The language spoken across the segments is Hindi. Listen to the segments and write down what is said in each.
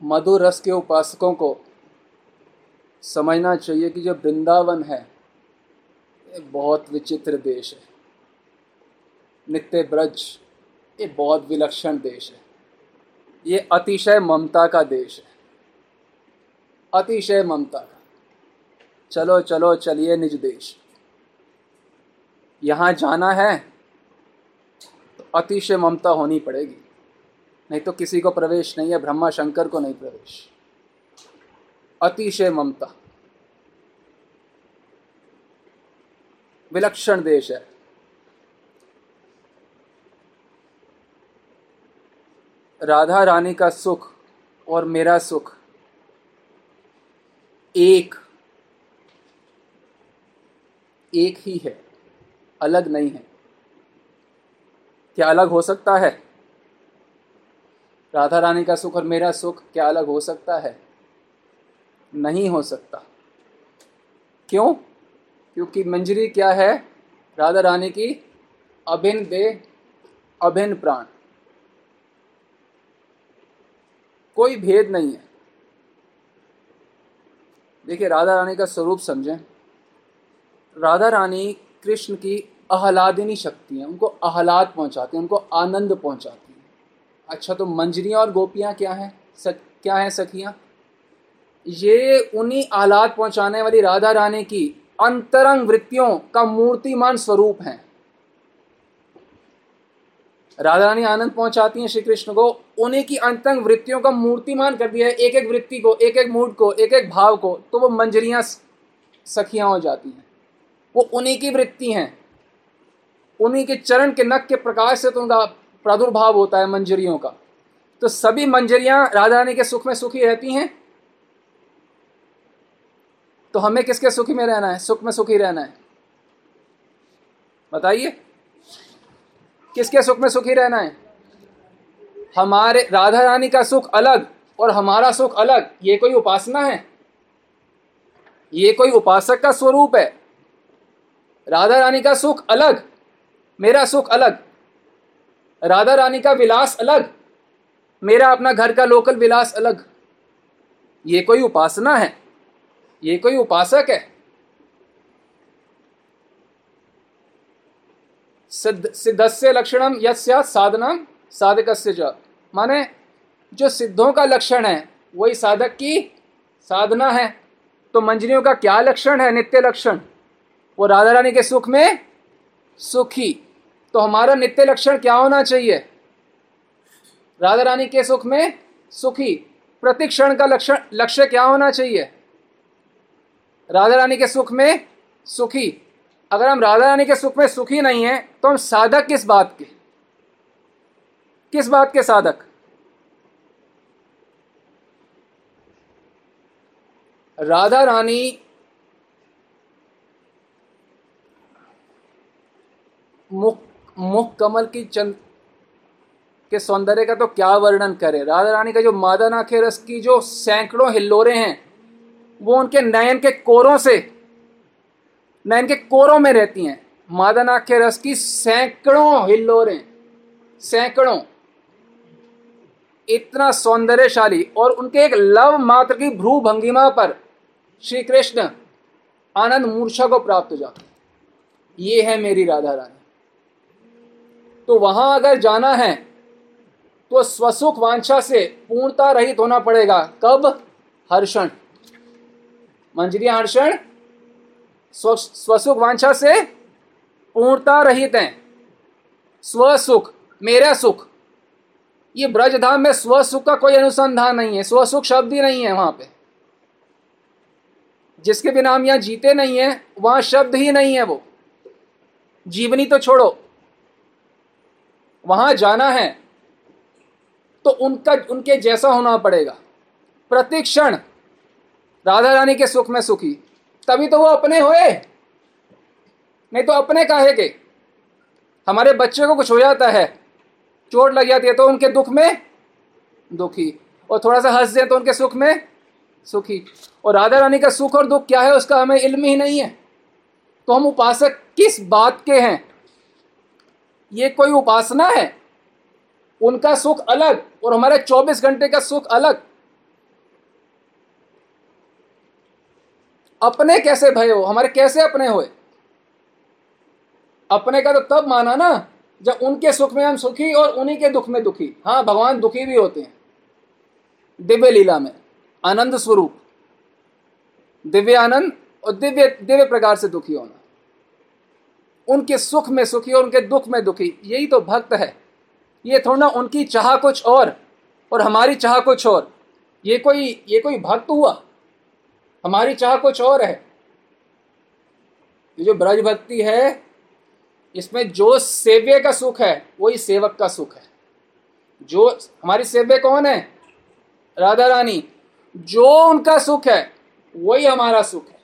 मधुर रस के उपासकों को समझना चाहिए कि जो वृंदावन है ये बहुत विचित्र देश है। नित्य ब्रज ये बहुत विलक्षण देश है। ये अतिशय ममता का देश है। अतिशय ममता का। चलो चलो, चलिए निज देश। यहाँ जाना है तो अतिशय ममता होनी पड़ेगी। नहीं तो किसी को प्रवेश नहीं है, ब्रह्मा शंकर को नहीं प्रवेश। अतिशय ममता। विलक्षण देश है। राधा रानी का सुख और मेरा सुख एक एक ही है, अलग नहीं है। क्या अलग हो सकता है? राधा रानी का सुख और मेरा सुख क्या अलग हो सकता है? नहीं हो सकता। क्यों? क्योंकि मंजरी क्या है? राधा रानी की अभिन्न देह, अभिन्न प्राण। कोई भेद नहीं है। देखिए, राधा रानी का स्वरूप समझें। राधा रानी कृष्ण की आह्लादिनी शक्ति है। उनको आह्लाद पहुंचाती हैं, उनको आनंद पहुंचाती हैं। अच्छा तो मंजरियाँ और गोपियाँ क्या हैं? सक, क्या हैं सखियाँ? ये उन्हीं आह्लाद पहुँचाने वाली राधा रानी की अंतरंग वृत्तियों का मूर्तिमान स्वरूप हैं। राधा रानी आनंद पहुंचाती हैं श्री कृष्ण को, उन्हीं की अंतरंग वृत्तियों का मूर्तिमान कर दिया है एक एक वृत्ति को एक एक मूड को एक एक भाव को तो वो मंजरियाँ सखियाँ हो जाती हैं। वो उन्हीं की वृत्ति हैं। उन्हीं के चरण के नख के प्रकाश से तो उनका प्रादुर्भाव होता है मंजरियों का। तो सभी मंजरियाँ राधा रानी के सुख में सुखी रहती हैं। तो हमें किसके सुखी में रहना है? सुख में सुखी रहना है। बताइए, किसके सुख में सुखी रहना है? हमारे राधा रानी का सुख अलग और हमारा सुख अलग, ये कोई उपासना है? ये कोई उपासक का स्वरूप है। राधा रानी का सुख अलग, मेरा सुख अलग। राधा रानी का विलास अलग, मेरा अपना घर का लोकल विलास अलग। ये कोई उपासना है, ये कोई उपासक है। सिद्ध, सिद्धस्य लक्षणम यस्या साधनम साधक ज माने जो सिद्धों का लक्षण है, वही साधक की साधना है। तो मंजरियों का क्या लक्षण है, नित्य लक्षण? वो राधा रानी के सुख में सुखी। तो हमारा नित्य लक्षण क्या होना चाहिए? राधा रानी के सुख में सुखी, प्रतिक्षण का लक्षण, लक्ष्य क्या होना चाहिए? राधा रानी के सुख में सुखी। अगर हम राधा रानी के सुख में सुखी नहीं हैं तो हम साधक किस बात के? किस बात के साधक? राधा रानी मुख मुख कमल की चंद के सौंदर्य का तो क्या वर्णन करे? राधा रानी का जो मादन आखे रस की जो सैकड़ों हिल्लोरे हैं, वो उनके नयन के कोरों से नयन के कोरों में रहती हैं। मादन आखे रस की सैकड़ों हिल्लोरे, सैकड़ों। इतना सौंदर्यशाली और उनके एक लव मात्र की भ्रू भंगिमा पर श्री कृष्ण आनंद मूर्छा को प्राप्त हो जाते ये है मेरी राधा रानी। तो वहाँ अगर जाना है तो स्वसुख वांछा से पूर्णता रहित होना पड़ेगा। कब? हर्षण। मंजरी हर्षण स्वसुख वांछा से पूर्णता रहित है। स्वसुख, मेरा सुख। ये ब्रजधाम में स्वसुख का कोई अनुसंधान नहीं है। स्वसुख शब्द ही नहीं है वहाँ पे। जिसके बिना हम यहाँ जीते नहीं है, वहाँ शब्द ही नहीं है वो। जीवनी तो छोड़ो। वहाँ जाना है तो उनका, उनके जैसा होना पड़ेगा। प्रतिक्षण राधा रानी के सुख में सुखी। तभी तो वो अपने होए। नहीं तो अपने काहे के? हमारे बच्चे को कुछ हो जाता है। चोट लग जाती है तो उनके दुख में दुखी। और थोड़ा सा हंस दे तो उनके सुख में सुखी। और राधा रानी का सुख और दुख क्या है, उसका हमें इल्म ही नहीं है। तो हम उपासक किस बात के हैं? ये कोई उपासना है? उनका सुख अलग और हमारे 24 घंटे का सुख अलग। अपने कैसे भय हो? हमारे कैसे अपने हो अपने का तो तब माना ना, जब उनके सुख में हम सुखी और उन्हीं के दुख में दुखी। हाँ भगवान दुखी भी होते हैं। दिव्य लीला में, आनंद स्वरूप। दिव्य आनंद और दिव्य दिव्य प्रकार से दुखी होना। उनके सुख में सुखी और उनके दुख में दुखी। यही तो भक्त है। ये थोड़ा ना उनकी चाह कुछ और और हमारी चाह कुछ और। ये कोई ये कोई भक्त हुआ? हमारी चाह कुछ और है। ये जो ब्रज भक्ति है, इसमें जो सेव्य का सुख है, वही सेवक का सुख है। जो, हमारी सेव्य कौन है? राधा रानी। जो उनका सुख है, वही हमारा सुख है।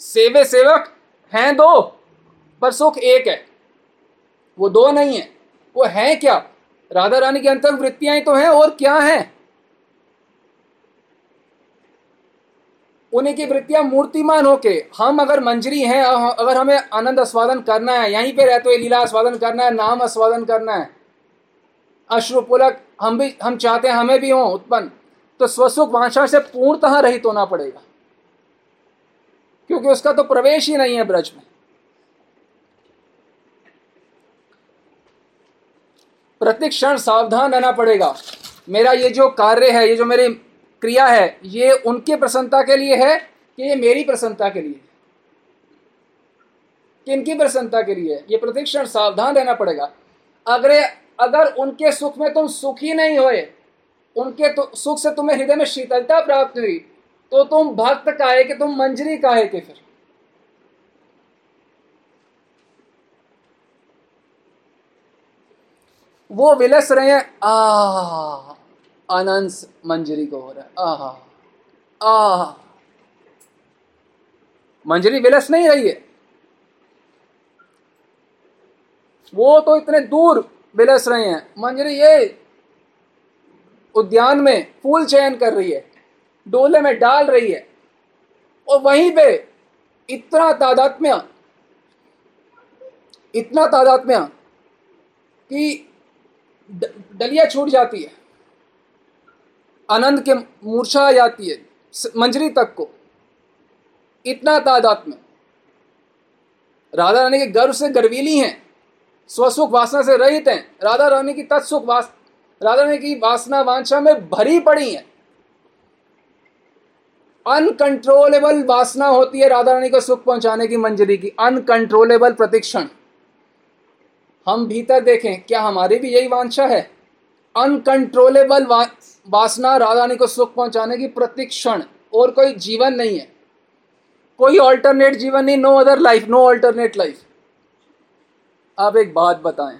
सेवे सेवक हैं दो। पर सुख एक है। वो दो नहीं है। वो है क्या? राधा रानी की अंतर वृत्तियाँ ही तो हैं, और क्या हैं? उन्हीं की वृत्तियाँ मूर्तिमान होके हम अगर मंजरी हैं अगर हमें आनंद आस्वादन करना है, यहीं पे रहते हुए लीला आस्वादन करना है, नाम आस्वादन करना है अश्रुपुलक हम भी, हम चाहते हैं हमें भी हो उत्पन्न तो स्वसुख वांछा से पूर्णतः रहित होना पड़ेगा। क्योंकि उसका तो प्रवेश ही नहीं है ब्रज में। प्रति क्षण सावधान रहना पड़ेगा। मेरा ये जो कार्य है, ये जो मेरी क्रिया है, ये उनके प्रसन्नता के लिए है कि ये मेरी प्रसन्नता के लिए किनकी प्रसन्नता के लिए? ये प्रतिक्षण सावधान रहना पड़ेगा। अगर अगर उनके सुख में तुम सुखी नहीं होए, उनके तो सुख से तुम्हें हृदय में शीतलता प्राप्त हुई तो तुम भक्त काहे कि तुम मंजरी काहे के फिर? वो विलस रहे हैं। आ, आनंद मंजरी को हो रहा है। आहा आ। मंजरी विलस नहीं रही है। वो तो इतने दूर विलस रहे हैं। मंजरी, ये उद्यान में फूल चयन कर रही है। डोले में डाल रही है। और वहीं पे इतना तादात्म्य इतना तादात्म्य कि डलिया छूट जाती है। आनंद के मूर्छा आ जाती है मंजरी तक को। इतना तादाद में। राधा रानी के गर्व से गर्वीली हैं, स्वसुख वासना से रहित हैं। राधा रानी की तत्सुख वास, राधा रानी की वासना वांछा में भरी पड़ी हैं। अनकंट्रोलेबल वासना होती है राधा रानी को सुख पहुँचाने की मंजरी की। अनकंट्रोलेबल प्रतिक्षण। हम भीतर देखें, क्या हमारी भी यही वांछा है? अनकंट्रोलेबल वासना राधानी को सुख पहुँचाने की प्रतिक्षण, और कोई जीवन नहीं है। कोई ऑल्टरनेट जीवन नहीं no other life no alternate life आप एक बात बताएँ,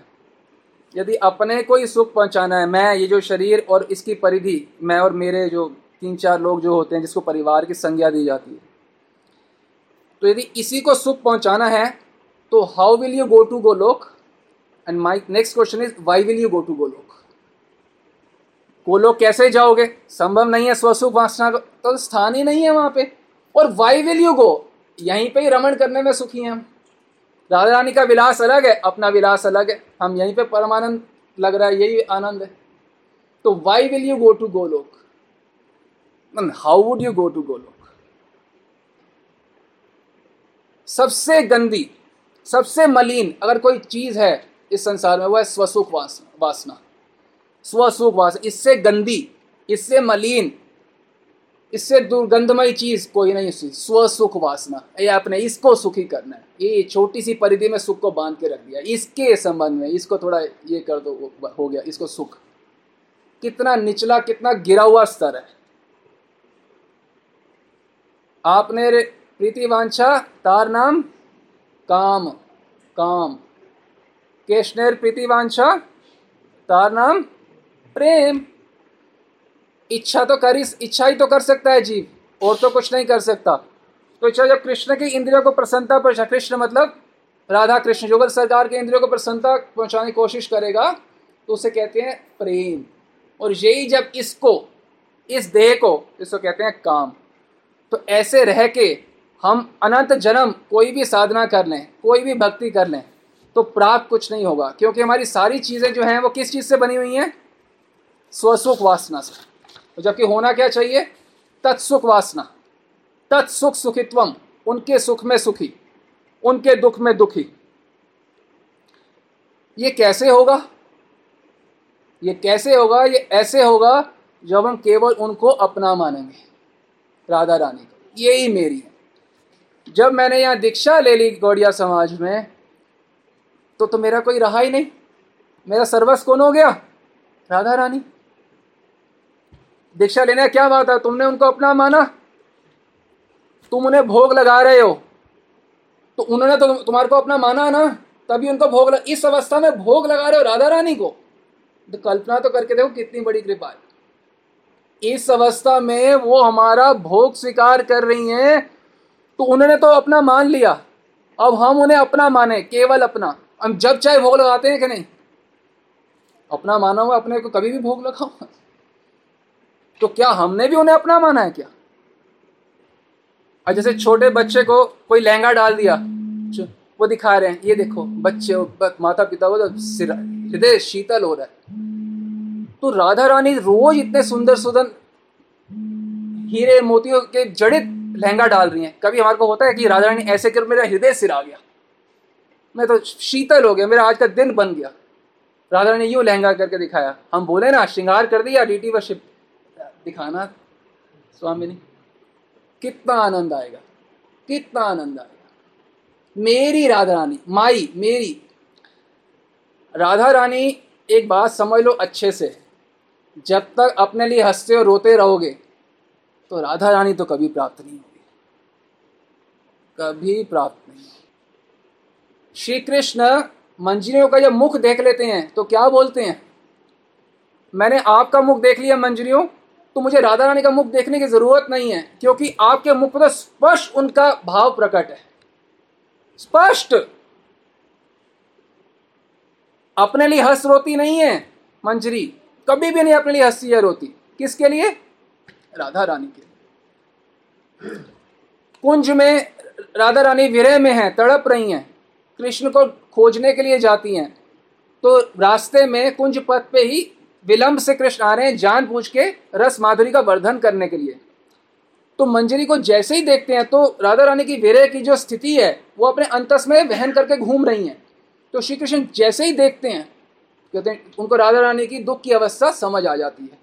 यदि अपने को ही सुख पहुंचाना है, मैं, ये जो शरीर और इसकी परिधि, मैं और मेरे जो तीन चार लोग जो होते हैं, जिसको परिवार की संज्ञा दी जाती है तो यदि इसी को सुख पहुंचाना है तो how will you go to Golok? And my next question is why will you go to Golok Golok कैसे जाओगे? संभव नहीं है, स्वसुख वासना तो स्थान ही नहीं है वहाँ पे। और वाई विल यू गो यहीं पे ही रमण करने में सुखी हैं हम। राधा रानी का विलास अलग है, अपना विलास अलग है। हम यहीं पे परमानंद लग रहा है, यही आनंद है। तो why will you go to Golok how would you go to Golok सबसे गंदी, सबसे मलिन, अगर कोई चीज़ है इस संसार में वो है स्वसुख वासना। स्वसुख वासना इससे गंदी, इससे मलिन, इससे दुर्गंधमय चीज़ कोई नहीं स्वसुख वासना। ये आपने इसको सुखी करना है। ये छोटी सी परिधि में सुख को बाँध के रख दिया। इसके संबंध में, इसको थोड़ा ये कर दो हो गया, इसको सुख। कितना निचला, कितना गिरा हुआ स्तर है। आपने प्रीति वांछा तार नाम, काम। काम। केशनेर प्रीति वांछा तार नाम प्रेम। इच्छा तो कर इच्छा ही तो कर सकता है जीव, और तो कुछ नहीं कर सकता। तो इच्छा जब कृष्ण की इंद्रियों को प्रसन्नता पहुँचा कृष्ण मतलब राधा कृष्ण, जो सरकार के इंद्रियों को प्रसन्नता पहुँचाने की कोशिश करेगा तो उसे कहते हैं प्रेम। और यही जब इसको, इस देह को, इसको कहते हैं काम। तो ऐसे रह के हम अनंत जन्म कोई भी साधना कर लें, कोई भी भक्ति कर लें तो प्राप्त कुछ नहीं होगा, क्योंकि हमारी सारी चीज़ें जो हैं वो किस चीज़ से बनी हुई हैं? स्वसुख वासना से। तो जबकि होना क्या चाहिए? तत्सुख वासना। तत्सुख सुखित्वम, उनके सुख में सुखी, उनके दुख में दुखी। ये कैसे होगा? ये कैसे होगा? ये ऐसे होगा जब हम केवल उनको अपना मानेंगे, राधा रानी को। यही मेरी है। जब मैंने यहाँ दीक्षा ले ली गौड़िया समाज में तो तो मेरा कोई रहा ही नहीं। मेरा सर्वस्व कौन हो गया? राधा रानी। दीक्षा लेने क्या बात है? तुमने उनको अपना माना। तुम उन्हें भोग लगा रहे हो। तो उन्होंने तो तुम्हारे को अपना माना ना। तभी उनको भोग लग... इस अवस्था में भोग लगा रहे हो राधा रानी को। तो कल्पना तो करके देखो कितनी बड़ी कृपा है। इस अवस्था में वो हमारा भोग स्वीकार कर रही हैं। तो उन्होंने तो अपना मान लिया। अब हम उन्हें अपना माने, केवल अपना। हम जब चाहे भोग लगाते हैं कि नहीं? अपना माना हुआ अपने को कभी भी भोग लगाओ तो क्या हमने भी उन्हें अपना माना है क्या? और जैसे छोटे बच्चे को कोई लहंगा डाल दिया वो दिखा रहे हैं, ये देखो, बच्चे माता पिता को तो हृदय शीतल हो रहा है। तो राधा रानी रोज इतने सुंदर सुंदर हीरे मोतियों के जड़ित लहंगा डाल रही हैं। कभी हमारे को होता है कि राधा रानी ऐसे कर मेरा हृदय सिर आ गया। मैं तो शीतल हो गया, मेरा आज का दिन बन गया। राधा रानी यूँ लहंगा करके दिखाया। हम बोले ना, श्रृंगार कर दिया डीटी वर्शिप दिखाना। स्वामी ने कितना आनंद आएगा, कितना आनंद आएगा। मेरी राधा रानी, माई, मेरी। राधा रानी, एक बात समझ लो अच्छे से। जब तक अपने लिए हँसते और रोते रहोगे तो राधा रानी तो कभी प्राप्त नहीं होगी। कभी प्राप्त नहीं श्री कृष्ण मंजरियों का जब मुख देख लेते हैं तो क्या बोलते हैं? मैंने आपका मुख देख लिया मंजरियों तो मुझे राधा रानी का मुख देखने की ज़रूरत नहीं है, क्योंकि आपके मुख पर स्पष्ट उनका भाव प्रकट है। स्पष्ट। अपने लिए हंस रोती नहीं है मंजरी, कभी भी नहीं अपने लिए हँसी या रोती। किसके लिए? राधा रानी के कुंज में राधा रानी विरह में है, तड़प रही हैं। कृष्ण को खोजने के लिए जाती हैं। तो रास्ते में कुंज पथ पे ही विलंब से कृष्ण आ रहे हैं जान पूछ के रस माधुरी का वर्धन करने के लिए। तो मंजरी को जैसे ही देखते हैं तो राधा रानी की विरह की जो स्थिति है, वो अपने अंतस में वहन करके घूम रही हैं। तो श्री कृष्ण जैसे ही देखते हैं, कहते हैं, उनको राधा रानी की दुख की अवस्था समझ आ जाती है।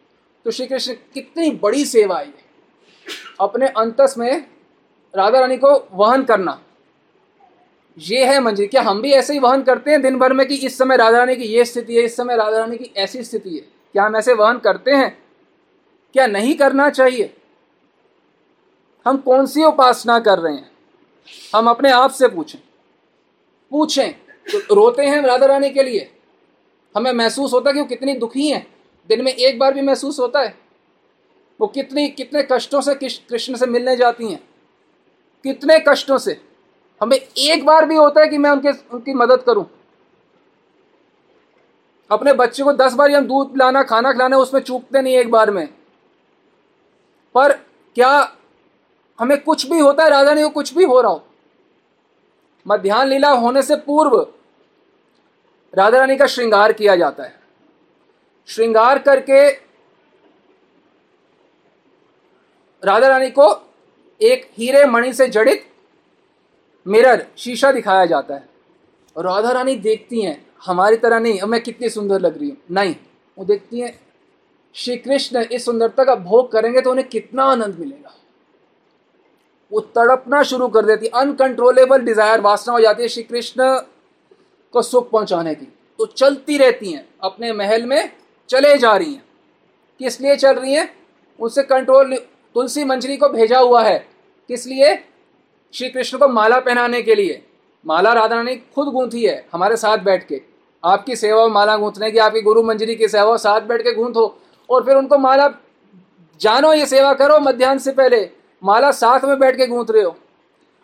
तो श्री कृष्ण कितनी बड़ी सेवा है अपने अंतस में राधा रानी को वहन करना। ये है मंजिल। क्या हम भी ऐसे ही वहन करते हैं दिन भर में कि इस समय राधा रानी की ये स्थिति है, इस समय राधा रानी की ऐसी स्थिति है? क्या हम ऐसे वहन करते हैं? क्या नहीं करना चाहिए? हम कौन सी उपासना कर रहे हैं? हम अपने आप से पूछें। पूछें। तो रोते हैं राधा रानी के लिए। हमें महसूस होता है कि वो कितनी दुखी हैं। दिन में एक बार भी महसूस होता है। वो कितनी, कितने कष्टों से कृष्ण से मिलने जाती हैं। कितने कष्टों से। हमें एक बार भी होता है कि मैं उनके, उनकी मदद करूँ। अपने बच्चे को दस बार हम दूध पिलाना खाना खिलाना, उसमें चूकते नहीं एक बार में। पर क्या हमें कुछ भी होता है, राजा नहीं हो कुछ भी हो रहा हो। मध्यान्ह लीला होने से पूर्व राधा रानी का श्रृंगार किया जाता है। श्रृंगार करके राधा रानी को एक हीरे मणि से जड़ित मिरर शीशा दिखाया जाता है। और राधा रानी देखती हैं, हमारी तरह नहीं मैं कितनी सुंदर लग रही हूँ। नहीं, वो देखती हैं, श्री कृष्ण इस सुंदरता का भोग करेंगे तो उन्हें कितना आनंद मिलेगा। वो तड़पना शुरू कर देती अनकंट्रोलेबल डिज़ायर वासना हो जाती है श्री कृष्ण को सुख पहुँचाने की। तो चलती रहती हैं, अपने महल में चले जा रही हैं। किस लिए चल रही हैं? उससे कंट्रोल तुलसी मंजरी को भेजा हुआ है। किस लिए? श्री कृष्ण को माला पहनाने के लिए। माला राधा रानी खुद गूंथी है, हमारे साथ बैठ के। आपकी सेवा माला गूंथने की, आपकी गुरु मंजरी की सेवा साथ बैठ के गूंथो। और फिर उनको माला, जानो ये सेवा करो, मध्यान्ह से पहले माला साथ में बैठ के गूंथ रहे हो।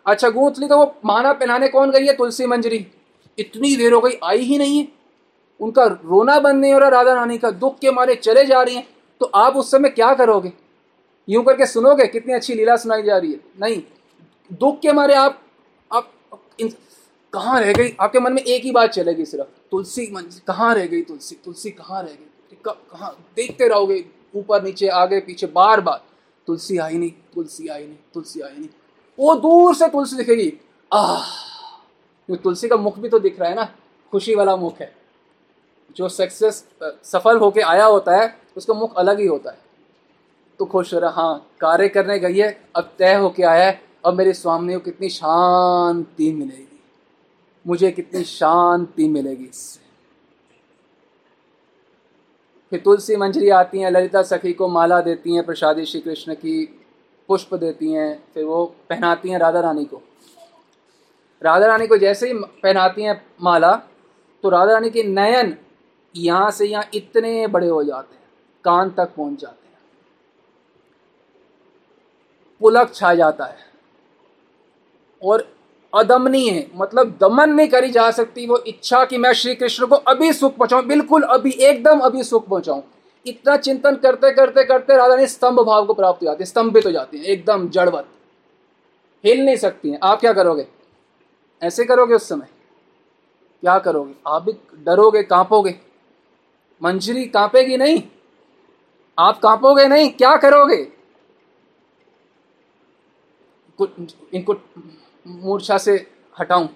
अच्छा गूंथ ली तो वो माला पहनाने कौन गई है? तुलसी मंजरी। इतनी देर हो गई, आई ही नहीं है। उनका रोना बंद नहीं हो रहा, राधा रानी का दुख के मारे चले जा रही हैं। तो आप उस समय क्या करोगे? यूँ करके सुनोगे, कितनी अच्छी लीला सुनाई जा रही है। नहीं दुख के मारे आप आप कहाँ रह गई? आपके मन में एक ही बात चलेगी सिर्फ़, तुलसी मन कहाँ रह गई तुलसी? तुलसी कहाँ रह गई? कहाँ? देखते रहोगे, ऊपर, नीचे, आगे, पीछे, बार बार। तुलसी आई नहीं, तुलसी आई नहीं, तुलसी आई नहीं। वो दूर से तुलसी दिखेगी। आह! तुलसी का मुख भी तो दिख रहा है ना, खुशी वाला मुख है। जो सक्सेस सफल होके आया होता है, उसका मुख अलग ही होता है। तो खुश हो रहा हाँ कार्य करने गई है, अब तय होके आया है अब मेरे स्वामी को कितनी शांति मिलेगी। मुझे कितनी शांति मिलेगी इससे। फिर तुलसी मंजरी आती हैं, ललिता सखी को माला देती हैं, प्रसादी श्री कृष्ण की पुष्प देती हैं, फिर वो पहनाती हैं राधा रानी को। राधा रानी को जैसे ही पहनाती हैं माला तो राधा रानी के नयन यहाँ से यहाँ इतने बड़े हो जाते हैं, कान तक पहुँच जाते हैं। पुलक छा जाता है। और अदमनीय है। मतलब दमन नहीं करी जा सकती, वो इच्छा कि मैं श्री कृष्ण को अभी सुख पहुंचाऊं। बिल्कुल अभी, एकदम अभी सुख पहुंचाऊं। इतना चिंतन करते करते करते राधा रानी स्तंभ भाव को प्राप्त हो जाती है स्तंभित हो जाती है, एकदम जड़वत। हिल नहीं सकती हैं। आप क्या करोगे? ऐसे करोगे उस समय? क्या करोगे? आप भी डरोगे, कांपोगे? मंजरी कांपेगी नहीं? आप कांपोगे नहीं? क्या करोगे? इनको मूर्छा से हटाऊं।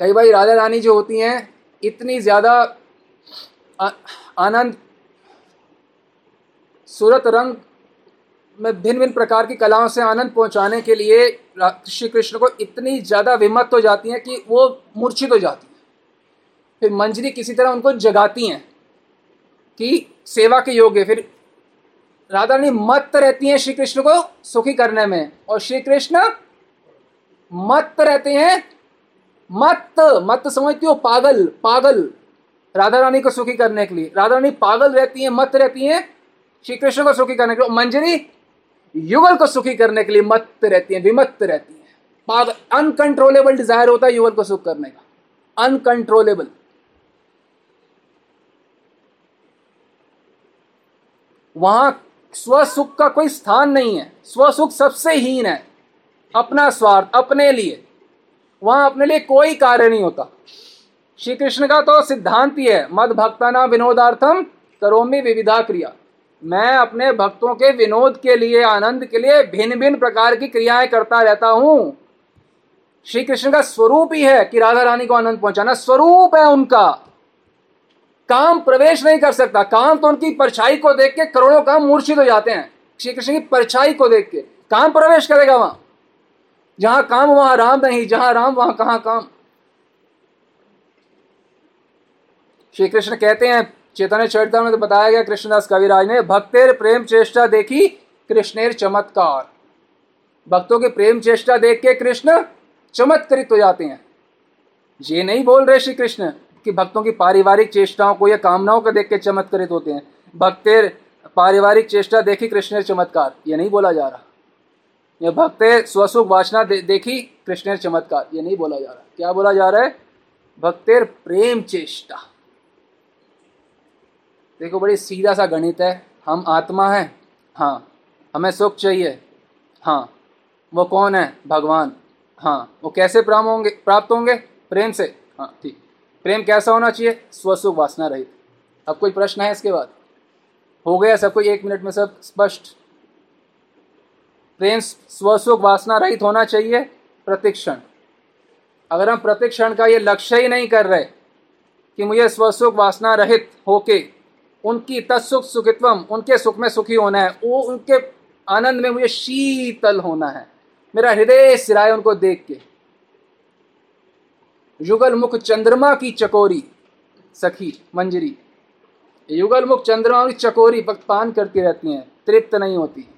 कई बार राजा रानी जो होती हैं, इतनी ज़्यादा आनंद, सूरत रंग में भिन्न भिन्न प्रकार की कलाओं से आनंद पहुँचाने के लिए श्री कृष्ण को इतनी ज़्यादा विमत हो जाती हैं कि वो मूर्छित हो जाती हैं। फिर मंजरी किसी तरह उनको जगाती हैं कि सेवा के योग्य। फिर राधा रानी मत रहती हैं श्री कृष्ण को सुखी करने में और श्री कृष्ण मत रहते हैं। मत मत समझती हो, पागल पागल। राधा रानी को सुखी करने के लिए। राधा रानी पागल रहती हैं, मत रहती हैं। श्री कृष्ण को सुखी करने के लिए। मंजरी, युगल को सुखी करने के लिए मत रहती हैं, विमत रहती हैं। पागल अनकंट्रोलेबल डिज़ायर होता है युगल को सुख करने का। अनकंट्रोलेबल वहाँ स्वसुख का कोई स्थान नहीं है। स्वसुख सबसे हीन है। अपना स्वार्थ, अपने लिए। वहाँ अपने लिए कोई कार्य नहीं होता। श्री कृष्ण का तो सिद्धांत ही है, मद भक्ताना विनोदार्थम करोमी विविधा क्रिया। मैं अपने भक्तों के विनोद के लिए, आनंद के लिए भिन्न भिन्न प्रकार की क्रियाएँ करता रहता हूँ। श्री कृष्ण का स्वरूप ही है कि राधा रानी को आनंद पहुंचाना। स्वरूप है उनका। काम प्रवेश नहीं कर सकता। काम तो उनकी परछाई को देख के करोड़ों काम मूर्छित हो जाते हैं। श्री कृष्ण की परछाई को देख के। काम प्रवेश करेगा वहाँ। जहाँ काम वहाँ राम नहीं, जहाँ राम वहाँ कहाँ काम? श्री कृष्ण कहते हैं, चेतन चरित्र में तो बताया गया कृष्णदास कविराज ने, भक्तेर प्रेम चेष्टा देखी कृष्णेर चमत्कार। भक्तों की प्रेम चेष्टा देख के कृष्ण चमत्कृत हो जाते हैं। ये नहीं बोल रहे श्री कृष्ण कि भक्तों की पारिवारिक चेष्टाओं को या कामनाओं को देख के चमत्कृत होते हैं। भक्तेर पारिवारिक चेष्टा देखी कृष्ण चमत्कार, ये नहीं बोला जा रहा। या भक्ते स्वसुख वासना दे, देखी कृष्ण चमत्कार। ये नहीं बोला जा रहा। क्या बोला जा रहा है? भक्तेर प्रेम चेष्टा। देखो बड़ी सीधा सा गणित है। हम आत्मा हैं। हाँ हमें सुख चाहिए। हाँ वो कौन है? भगवान। हाँ वो कैसे प्राप्त होंगे? प्राप्त होंगे? प्रेम से। हाँ ठीक। प्रेम कैसा होना चाहिए? स्वसुख वासना रहित। अब कोई प्रश्न है इसके बाद? हो गया सबको एक मिनट में सब स्पष्ट? प्रेम स्वसुख वासना रहित होना चाहिए, प्रतिक्षण। अगर हम प्रतिक्षण का ये लक्ष्य ही नहीं कर रहे, कि मुझे स्वसुख वासना रहित होके, उनकी तत्सुख सुखित्वम, उनके सुख में सुखी होना है, वो उनके आनंद में मुझे शीतल होना है, मेरा हृदय सिराए उनको देख के। युगल मुख चंद्रमा की चकोरी, सखी, मंजरी। युगल मुख चंद्रमा की चकोरी पान करती रहती हैं, तृप्त नहीं होती।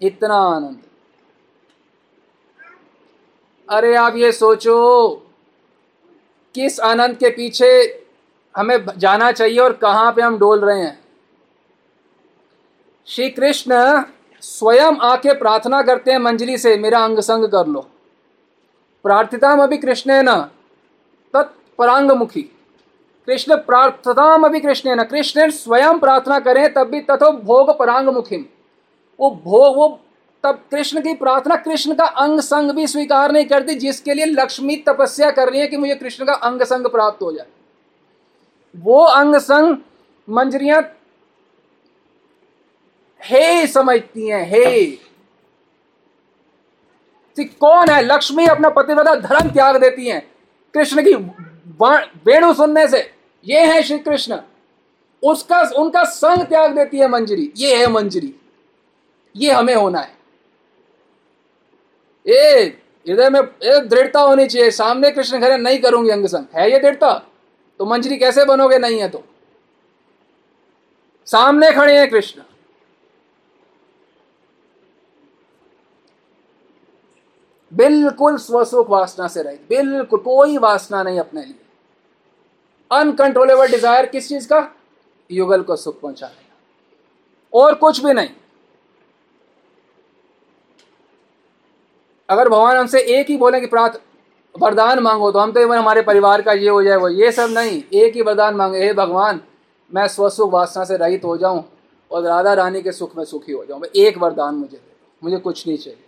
इतना आनंद। अरे आप ये सोचो, किस आनंद के पीछे हमें जाना चाहिए और कहाँ पे हम डोल रहे हैं? श्री कृष्ण स्वयं आके प्रार्थना करते हैं मंजरी से, मेरा अंग संग कर लो। प्रार्थिताम अभी कृष्ण है न तत्परांगमुखी कृष्ण प्रार्थताम अभी कृष्ण न कृष्ण स्वयं प्रार्थना करें तब भी तथो भोग परांग मुखिम वो भोग वो तब कृष्ण की प्रार्थना, कृष्ण का अंग संग भी स्वीकार नहीं करती, जिसके लिए लक्ष्मी तपस्या कर रही है कि मुझे कृष्ण का अंग संग प्राप्त हो जाए। वो अंग संग मंजरियाँ हे समझती हैं, हे। कौन है? लक्ष्मी अपना पतिव्रता, धर्म त्याग देती हैं। कृष्ण की वेणु सुनने से, ये है श्री कृष्ण। उसका, उनका संग त्याग देती है मंजरी, ये है मंजरी। ये हमें होना है। ए, हृदय में दृढ़ता होनी चाहिए। सामने कृष्ण खड़े नहीं करूँगी अंग संग। है ये दृढ़ता? तो मंजरी कैसे बनोगे? नहीं है तो। सामने खड़े हैं कृष्ण। बिल्कुल स्वसुख वासना से रहित। बिल्कुल कोई वासना नहीं अपने लिए। अनकंट्रोलेबल डिज़ायर किस चीज़ का? युगल को सुख पहुँचाने का। और कुछ भी नहीं। अगर भगवान हमसे एक ही बोले कि प्रार्थ वरदान मांगो तो हम तो इवन हमारे परिवार का ये हो जाए, वो ये सब नहीं, एक ही वरदान मांगे, हे भगवान, मैं स्वसुख वासना से रहित हो जाऊँ और राधा रानी के सुख में सुखी हो जाऊँ। एक वरदान मुझे दे, मुझे कुछ नहीं चाहिए।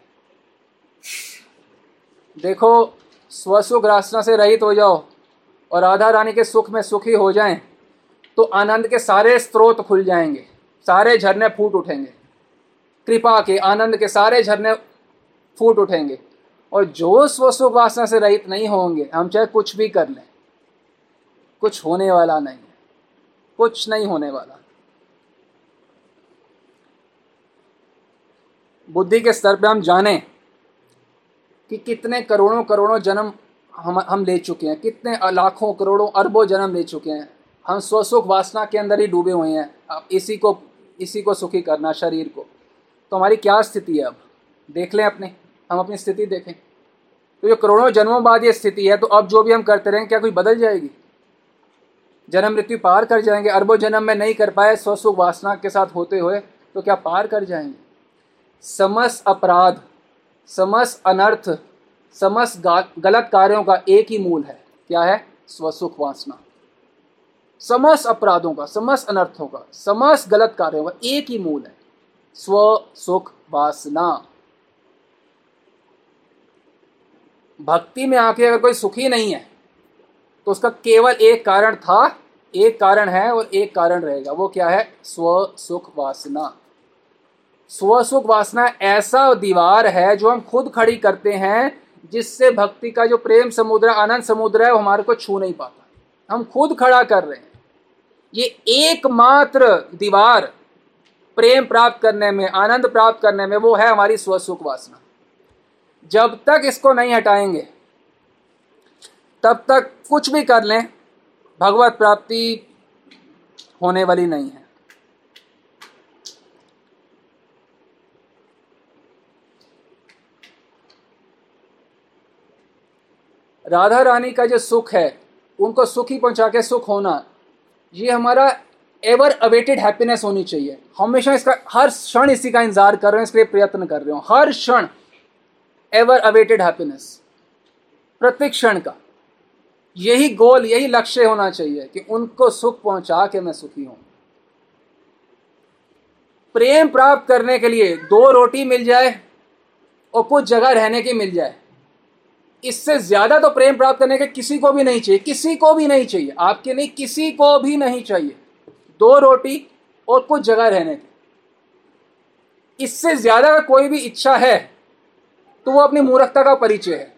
देखो, स्वसुख वासना से रहित हो जाओ और राधा रानी के सुख में सुखी हो जाएँ तो आनंद के सारे स्रोत खुल जाएँगे, सारे झरने फूट उठेंगे। कृपा के आनंद के सारे झरने फूट उठेंगे और जो स्वसुख वासना से रहित नहीं होंगे। हम चाहे कुछ भी कर लें। कुछ होने वाला नहीं है। कुछ नहीं होने वाला। बुद्धि के स्तर पे हम जाने कि कितने करोड़ों करोड़ों जन्म हम हम ले चुके हैं। कितने लाखों करोड़ों अरबों जन्म ले चुके हैं। हम स्वसुख वासना के अंदर ही डूबे हुए हैं। अब इसी को इसी को सुखी करना, शरीर को। तो हमारी क्या स्थिति है अब? देख लें अपने। हम अपनी स्थिति देखें। तो ये करोड़ों जन्मों बाद ये स्थिति है तो अब जो भी हम करते रहें, क्या कोई बदल जाएगी? जन्म मृत्यु पार कर जाएँगे, अरबों जन्म में नहीं कर पाए स्वसुख वासना के साथ होते हुए तो क्या पार कर जाएँगे? समस्त अपराध, समस अनर्थ समस्त गलत कार्यों का एक ही मूल है। क्या है? स्वसुख वासना। समस्त अपराधों का समस्त अनर्थों का समस्त गलत कार्यों का एक ही मूल है। स्व सुख वासना। भक्ति में आके अगर कोई सुखी नहीं है तो उसका केवल एक कारण था, एक कारण है और एक कारण रहेगा। वो क्या है? स्व सुख वासना। स्व सुख वासना ऐसा दीवार है जो हम खुद खड़ी करते हैं, जिससे भक्ति का जो प्रेम समुद्र, आनंद समुद्र है, वो हमारे को छू नहीं पाता। हम खुद खड़ा कर रहे हैं। ये एकमात्र दीवार प्रेम प्राप्त करने में, आनंद प्राप्त करने में वो है हमारी स्वसुख वासना। जब तक इसको नहीं हटाएँगे, तब तक कुछ भी कर लें, भगवत प्राप्ति होने वाली नहीं है। राधा रानी का जो सुख है, उनको सुख ही पहुँचा के सुख होना, ये हमारा एवर अवेटेड हैप्पीनेस होनी चाहिए। हमेशा इसका, हर क्षण इसी का इंतज़ार कर रहे हैं, इसके लिए प्रयत्न कर रहे हो। हर क्षण एवर अवेटेड हैप्पीनेस प्रत्येक क्षण का। यही गोल, यही लक्ष्य होना चाहिए कि उनको सुख पहुँचा के मैं सुखी हूँ। प्रेम प्राप्त करने के लिए दो रोटी मिल जाए और कुछ जगह रहने की मिल जाए। इससे ज़्यादा तो प्रेम प्राप्त करने के किसी को भी नहीं चाहिए, किसी को भी नहीं चाहिए। आपके नहीं किसी को भी नहीं चाहिए। दो रोटी और कुछ जगह रहने की। इससे ज़्यादा कोई भी इच्छा है तो वो अपनी मूर्खता का परिचय है।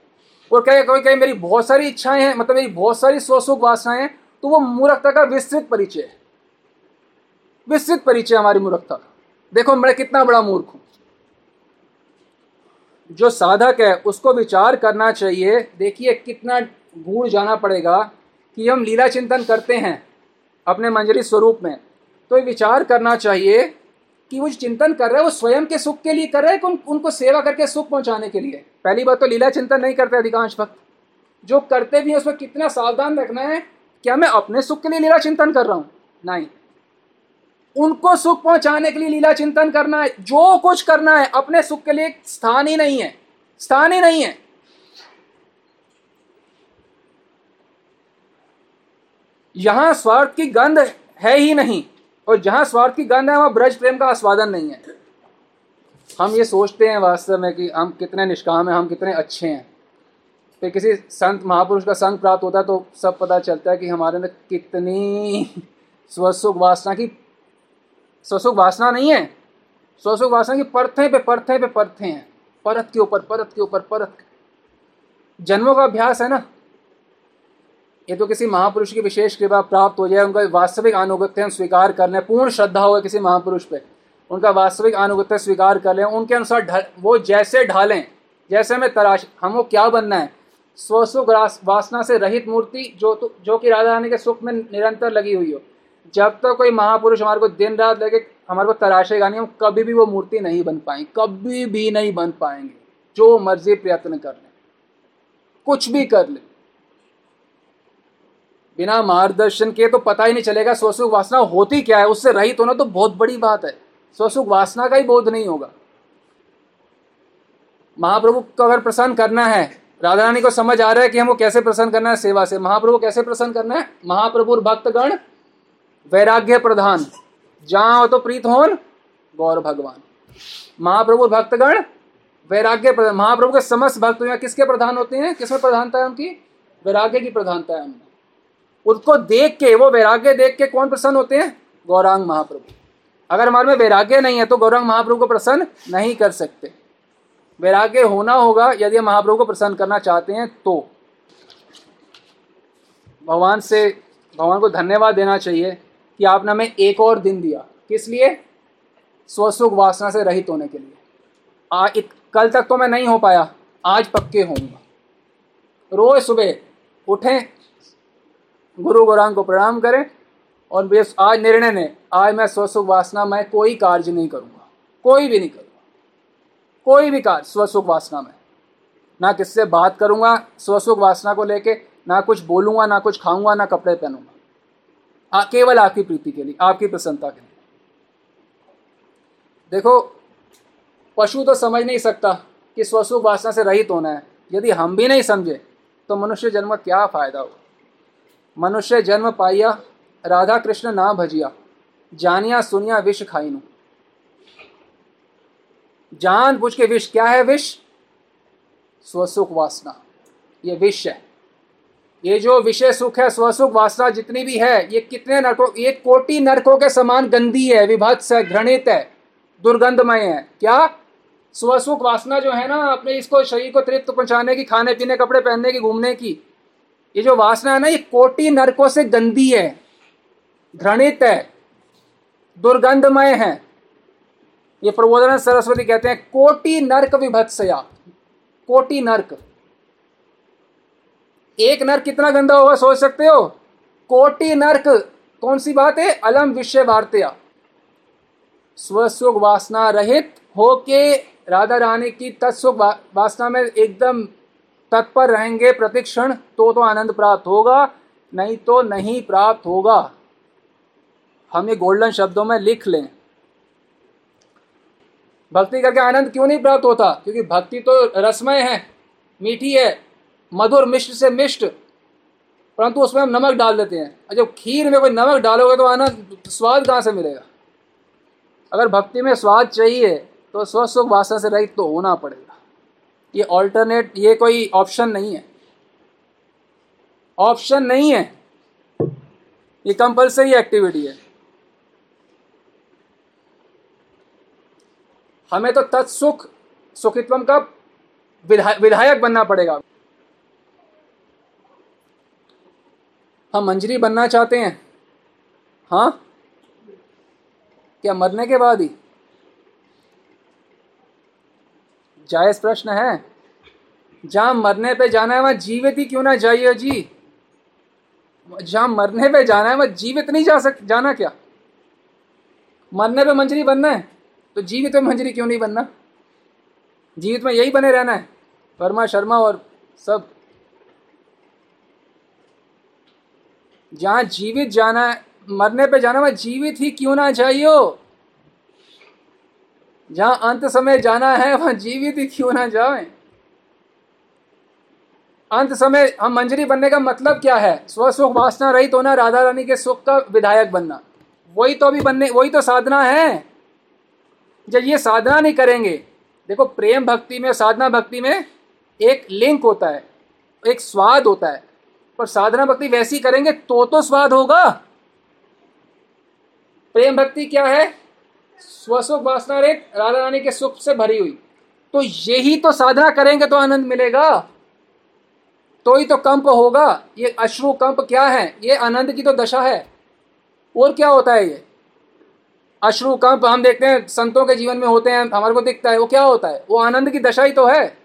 और कहे कहे मेरी बहुत सारी इच्छाएँ हैं मतलब मेरी बहुत सारी स्वसुख वासनाएँ हैं तो वो मूर्खता का विस्तृत परिचय है। विस्तृत परिचय हमारी मूर्खता का। देखो, मैं कितना बड़ा मूर्ख हूँ। जो साधक है, उसको विचार करना चाहिए। देखिए, कितना गूढ़ जाना पड़ेगा कि हम लीला चिंतन करते हैं अपने मंजरी स्वरूप में। तो विचार करना चाहिए कि वो चिंतन कर रहे है वो स्वयं के सुख के लिए कर रहे है कि उन, उनको सेवा करके सुख पहुँचाने के लिए? पहली बात तो लीला चिंतन नहीं करते अधिकांश भक्त। जो करते भी उसमें कितना सावधान रखना है क्या मैं अपने सुख के लिए लीला चिंतन कर रहा हूँ? नहीं। उनको सुख पहुँचाने के लिए लीला चिंतन करना है जो कुछ करना है अपने सुख के लिए स्थान ही नहीं है। स्थान ही नहीं है। यहाँ स्वार्थ की गंध है ही नहीं। और जहाँ स्वार्थ की गंध है, वहाँ ब्रज प्रेम का आस्वादन नहीं है। हम ये सोचते हैं वास्तव में कि हम कितने निष्काम हैं, हम कितने अच्छे हैं। फिर किसी संत, महापुरुष का संग प्राप्त होता है तो सब पता चलता है कि हमारे अंदर कितनी स्वसुख वासना की, स्वसुख वासना नहीं है। स्वसुख वासना की परतें पे परतें पे परतें हैं। परत के ऊपर, परत के ऊपर, परत जन्मों का अभ्यास है ना? ये तो किसी महापुरुष की विशेष कृपा प्राप्त हो जाए, उनका वास्तविक अनुगत्य हम स्वीकार कर लें, पूर्ण श्रद्धा हो किसी महापुरुष पे। उनका वास्तविक अनुगत्य स्वीकार कर लें, उनके अनुसार वो जैसे ढालें, जैसे हमें तराश हमको क्या बनना है? स्वसुख वासना से रहित मूर्ति जो तो जो कि राधा रानी के सुख में निरंतर लगी हुई हो। जब तक तो कोई महापुरुष हमारे को दिन रात लगे, हमारे को तराशेगा नहीं, हम कभी भी वो मूर्ति नहीं बन पाएँगे, कभी भी नहीं बन पाएँगे। जो मर्ज़ी प्रयत्न कर लें, कुछ भी कर ले। बिना मार्गदर्शन के तो पता ही नहीं चलेगा स्वसुख वासना होती क्या है। उससे रहित होना तो बहुत बड़ी बात है। स्वसुख वासना का ही बोध नहीं होगा। महाप्रभु को अगर प्रसन्न करना है राधा रानी को समझ आ रहा है कि हमको कैसे प्रसन्न करना है सेवा से। महाप्रभु कैसे प्रसन्न करना है? महाप्रभु भक्तगण, वैराग्य प्रधान। जहाँ हो तो प्रीत होन, गौर भगवान। महाप्रभु भक्तगण, वैराग्य प्रधान। महाप्रभु के समस्त भक्त किसके प्रधान होते हैं? किसमें प्रधानता है उनकी? वैराग्य की प्रधानता है उनमें उसको देख के वो वैराग्य देख के कौन प्रसन्न होते हैं? गौरांग महाप्रभु। अगर हमारे में वैराग्य नहीं है तो गौरांग महाप्रभु को प्रसन्न नहीं कर सकते। वैराग्य होना होगा यदि हम महाप्रभु को प्रसन्न करना चाहते हैं तो। भगवान से भगवान को धन्यवाद देना चाहिए कि आपने हमें एक और दिन दिया। किस लिए? स्वसुख वासना से रहित होने के लिए। आ, इत, कल तक तो मैं नहीं हो पाया आज पक्के होऊँगा। रोज सुबह उठें गुरु गौरांग को प्रणाम करें। और बेस, आज निर्णय ने, आज मैं स्वसुख वासना में कोई कार्य नहीं करूँगा। कोई भी नहीं करूँगा। कोई भी कार्य, स्वसुख वासना में। ना किससे बात करूँगा, स्वसुख वासना को लेके, ना कुछ बोलूँगा, ना कुछ खाऊँगा, ना कपड़े पहनूँगा। केवल आपकी प्रीति के लिए, आपकी प्रसन्नता के लिए। देखो, पशु तो समझ नहीं सकता कि स्वसुख वासना से रहित होना है। यदि हम भी नहीं समझे तो मनुष्य जन्म क्या फ़ायदा होगा? मनुष्य जन्म पाइया राधा कृष्ण ना भजिया, जानिया सुनिया विष खाइनु। जान पूछ के विष क्या है विष? स्वसुख वासना। ये विष है। ये जो विषय सुख है, स्वसुख वासना जितनी भी है, ये कितने नरकों ये कोटि नरकों के समान गंदी है, विभत्स है, घृणित है, दुर्गंधमय है। क्या? स्वसुख वासना जो है ना, अपने इसको शरीर को तृप्त पहुँचाने की खाने पीने कपड़े पहनने की, घूमने की ये जो वासना है ना, ये कोटि नरकों से गंदी है, घृणित है, दुर्गंधमय है। ये प्रबोधन सरस्वती कहते हैं, कोटि नर्क विभत्सया। कोटि नर्क। एक नर्क कितना गंदा होगा सोच सकते हो? कोटि नर्क। कौन सी बात है? अलम विषय वार्त्या। स्वसुख वासना रहित होके राधा रानी की तत्सुख वासना में एकदम तत्पर रहेंगे प्रतिक्षण तो तो आनंद प्राप्त होगा, नहीं तो नहीं प्राप्त होगा। हम ये गोल्डन शब्दों में लिख लें। भक्ति करके आनंद क्यों नहीं प्राप्त होता? क्योंकि भक्ति तो रसमय है, मीठी है, मधुर मिष्ट से मिष्ट, परंतु उसमें हम नमक डाल देते हैं। जब खीर में कोई नमक डालोगे तो आनंद, स्वाद कहाँ से मिलेगा? अगर भक्ति में स्वाद चाहिए तो स्वस्व वासना से रहित तो होना पड़ेगा। ये ऑल्टरनेट ये कोई ऑप्शन नहीं है। ऑप्शन नहीं है। ये कंपलसरी एक्टिविटी है। हमें तो तत्सुख सुखित्वम का विधा, विधायक बनना पड़ेगा। हम मंजरी बनना चाहते हैं। हाँ? क्या मरने के बाद ही? जायज़ प्रश्न है। जहाँ मरने पे जाना है, वहाँ जीवित ही क्यों ना जाइए जी? जहाँ मरने पे जाना है, वहाँ जीवित नहीं जा सक, जाना क्या? मरने पे मंजरी बनना है तो जीवित में मंजरी क्यों नहीं बनना? जीवित में यही बने रहना है, वर्मा, शर्मा और सब। जहाँ जीवित जाना है, मरने पे जाना वहाँ जीवित ही क्यों ना जाइयो? जहाँ अंत समय जाना है, वहाँ जीवित ही क्यों ना जाए? अंत समय, हम मंजरी बनने का मतलब क्या है? स्व सुख वासना रहित होना राधा रानी के सुख का विधायक बनना। वही तो अभी बनने, वही तो साधना है। जब ये साधना नहीं करेंगे, देखो प्रेम भक्ति में, साधना भक्ति में एक लिंक होता है, एक स्वाद होता है। पर साधना भक्ति वैसी करेंगे तो तो स्वाद होगा। प्रेम भक्ति क्या है? स्वसुख वासना रहित राधा रानी के सुख से भरी हुई। तो यही तो साधना करेंगे तो आनंद मिलेगा। तो ही तो कंप होगा। ये अश्रु कंप क्या है? ये आनंद की तो दशा है। और क्या होता है ये? अश्रु कंप हम देखते हैं, संतों के जीवन में होते हैं, हमारे को दिखता है, वो क्या होता है? वो आनंद की दशा ही तो है।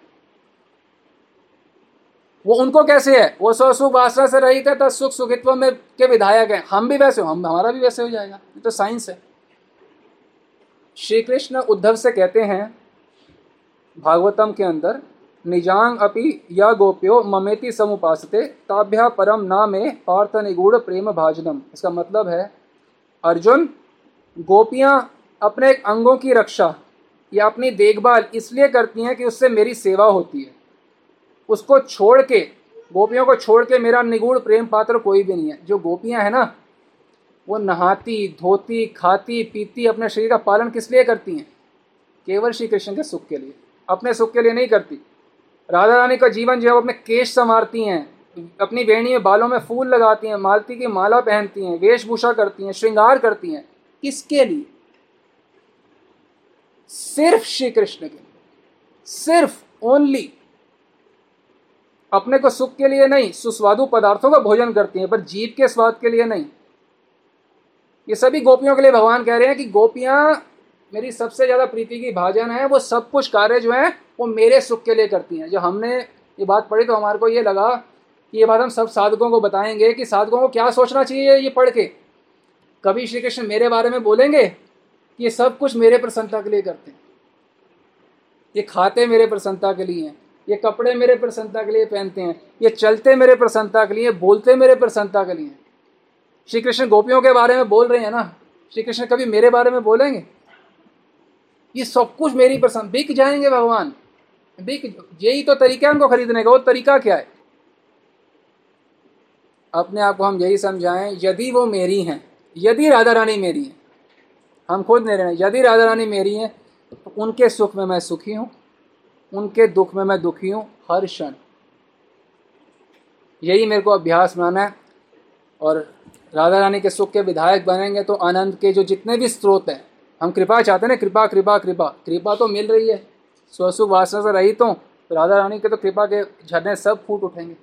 वो उनको कैसे है? वो स्वसुख वासना से रहित है तो सुख सुखित्व में के विधायक हैं। हम भी वैसे हो, हम, हमारा भी वैसे हो जाएगा। ये तो साइंस है। श्री कृष्ण उद्धव से कहते हैं, भागवतम के अंदर निजांग अपि या गोप्यो ममेति समुपासते, ताभ्या परम नामे पार्थ निगूढ़ प्रेम भाजनम। इसका मतलब है, अर्जुन, गोपियाँ अपने अंगों की रक्षा या अपनी देखभाल इसलिए करती हैं कि उससे मेरी सेवा होती है। उसको छोड़ के, गोपियों को छोड़ के मेरा निगूढ़ प्रेम पात्र कोई भी नहीं है। जो गोपियाँ हैं ना वो नहाती, धोती, खाती, पीती, अपने शरीर का पालन किस लिए करती हैं? केवल श्री कृष्ण के सुख के लिए। अपने सुख के लिए नहीं करती। राधा रानी का जीवन जो है वो अपने केश संवारती हैं, अपनी बेणी में बालों में फूल लगाती हैं, मालती की माला पहनती हैं, वेशभूषा करती हैं, श्रृंगार करती हैं। किसके लिए? सिर्फ़ श्री कृष्ण के लिए। सिर्फ़ ओनली अपने को सुख के लिए नहीं, सुस्वादु पदार्थों का भोजन करती हैं, पर जीव के स्वाद के लिए नहीं। ये सभी गोपियों के लिए भगवान कह रहे हैं कि गोपियाँ मेरी सबसे ज़्यादा प्रीति की भाजन है, वो सब कुछ कार्य जो है, वो मेरे सुख के लिए करती हैं। जब हमने ये बात पढ़ी तो हमारे को ये लगा कि ये बात हम सब साधकों को बताएँगे कि साधकों को क्या सोचना चाहिए ये पढ़ के। कभी श्री कृष्ण मेरे बारे में बोलेंगे कि ये सब कुछ मेरे प्रसन्नता के लिए करते हैं। ये खाते मेरे प्रसन्नता के लिए हैं, ये कपड़े मेरे प्रसन्नता के लिए पहनते हैं, ये चलते मेरे प्रसन्नता के लिए बोलते मेरे प्रसन्नता के लिए श्री कृष्ण गोपियों के बारे में बोल रहे हैं ना? श्री कृष्ण कभी मेरे बारे में बोलेंगे? ये सब कुछ मेरी पसंद बिक जाएँगे भगवान। बिक यही तो तरीका है उनको खरीदने का। वो तरीका क्या है? अपने आप को हम यही समझाएँ, यदि वो मेरी हैं, यदि राधा रानी मेरी है, हम खुद नहीं रहे यदि राधा रानी मेरी है तो उनके सुख में मैं सुखी हूँ, उनके दुख में मैं दुखी हूँ, हर क्षण। यही मेरे को अभ्यास बनाना है। और राधा रानी के सुख के विधायक बनेंगे तो आनंद के जो जितने भी स्रोत हैं, हम कृपा चाहते हैं ना, कृपा कृपा कृपा। कृपा तो मिल रही है। स्वसुख वासना से रही तो राधा रानी के तो कृपा के झरने सब फूट उठेंगे।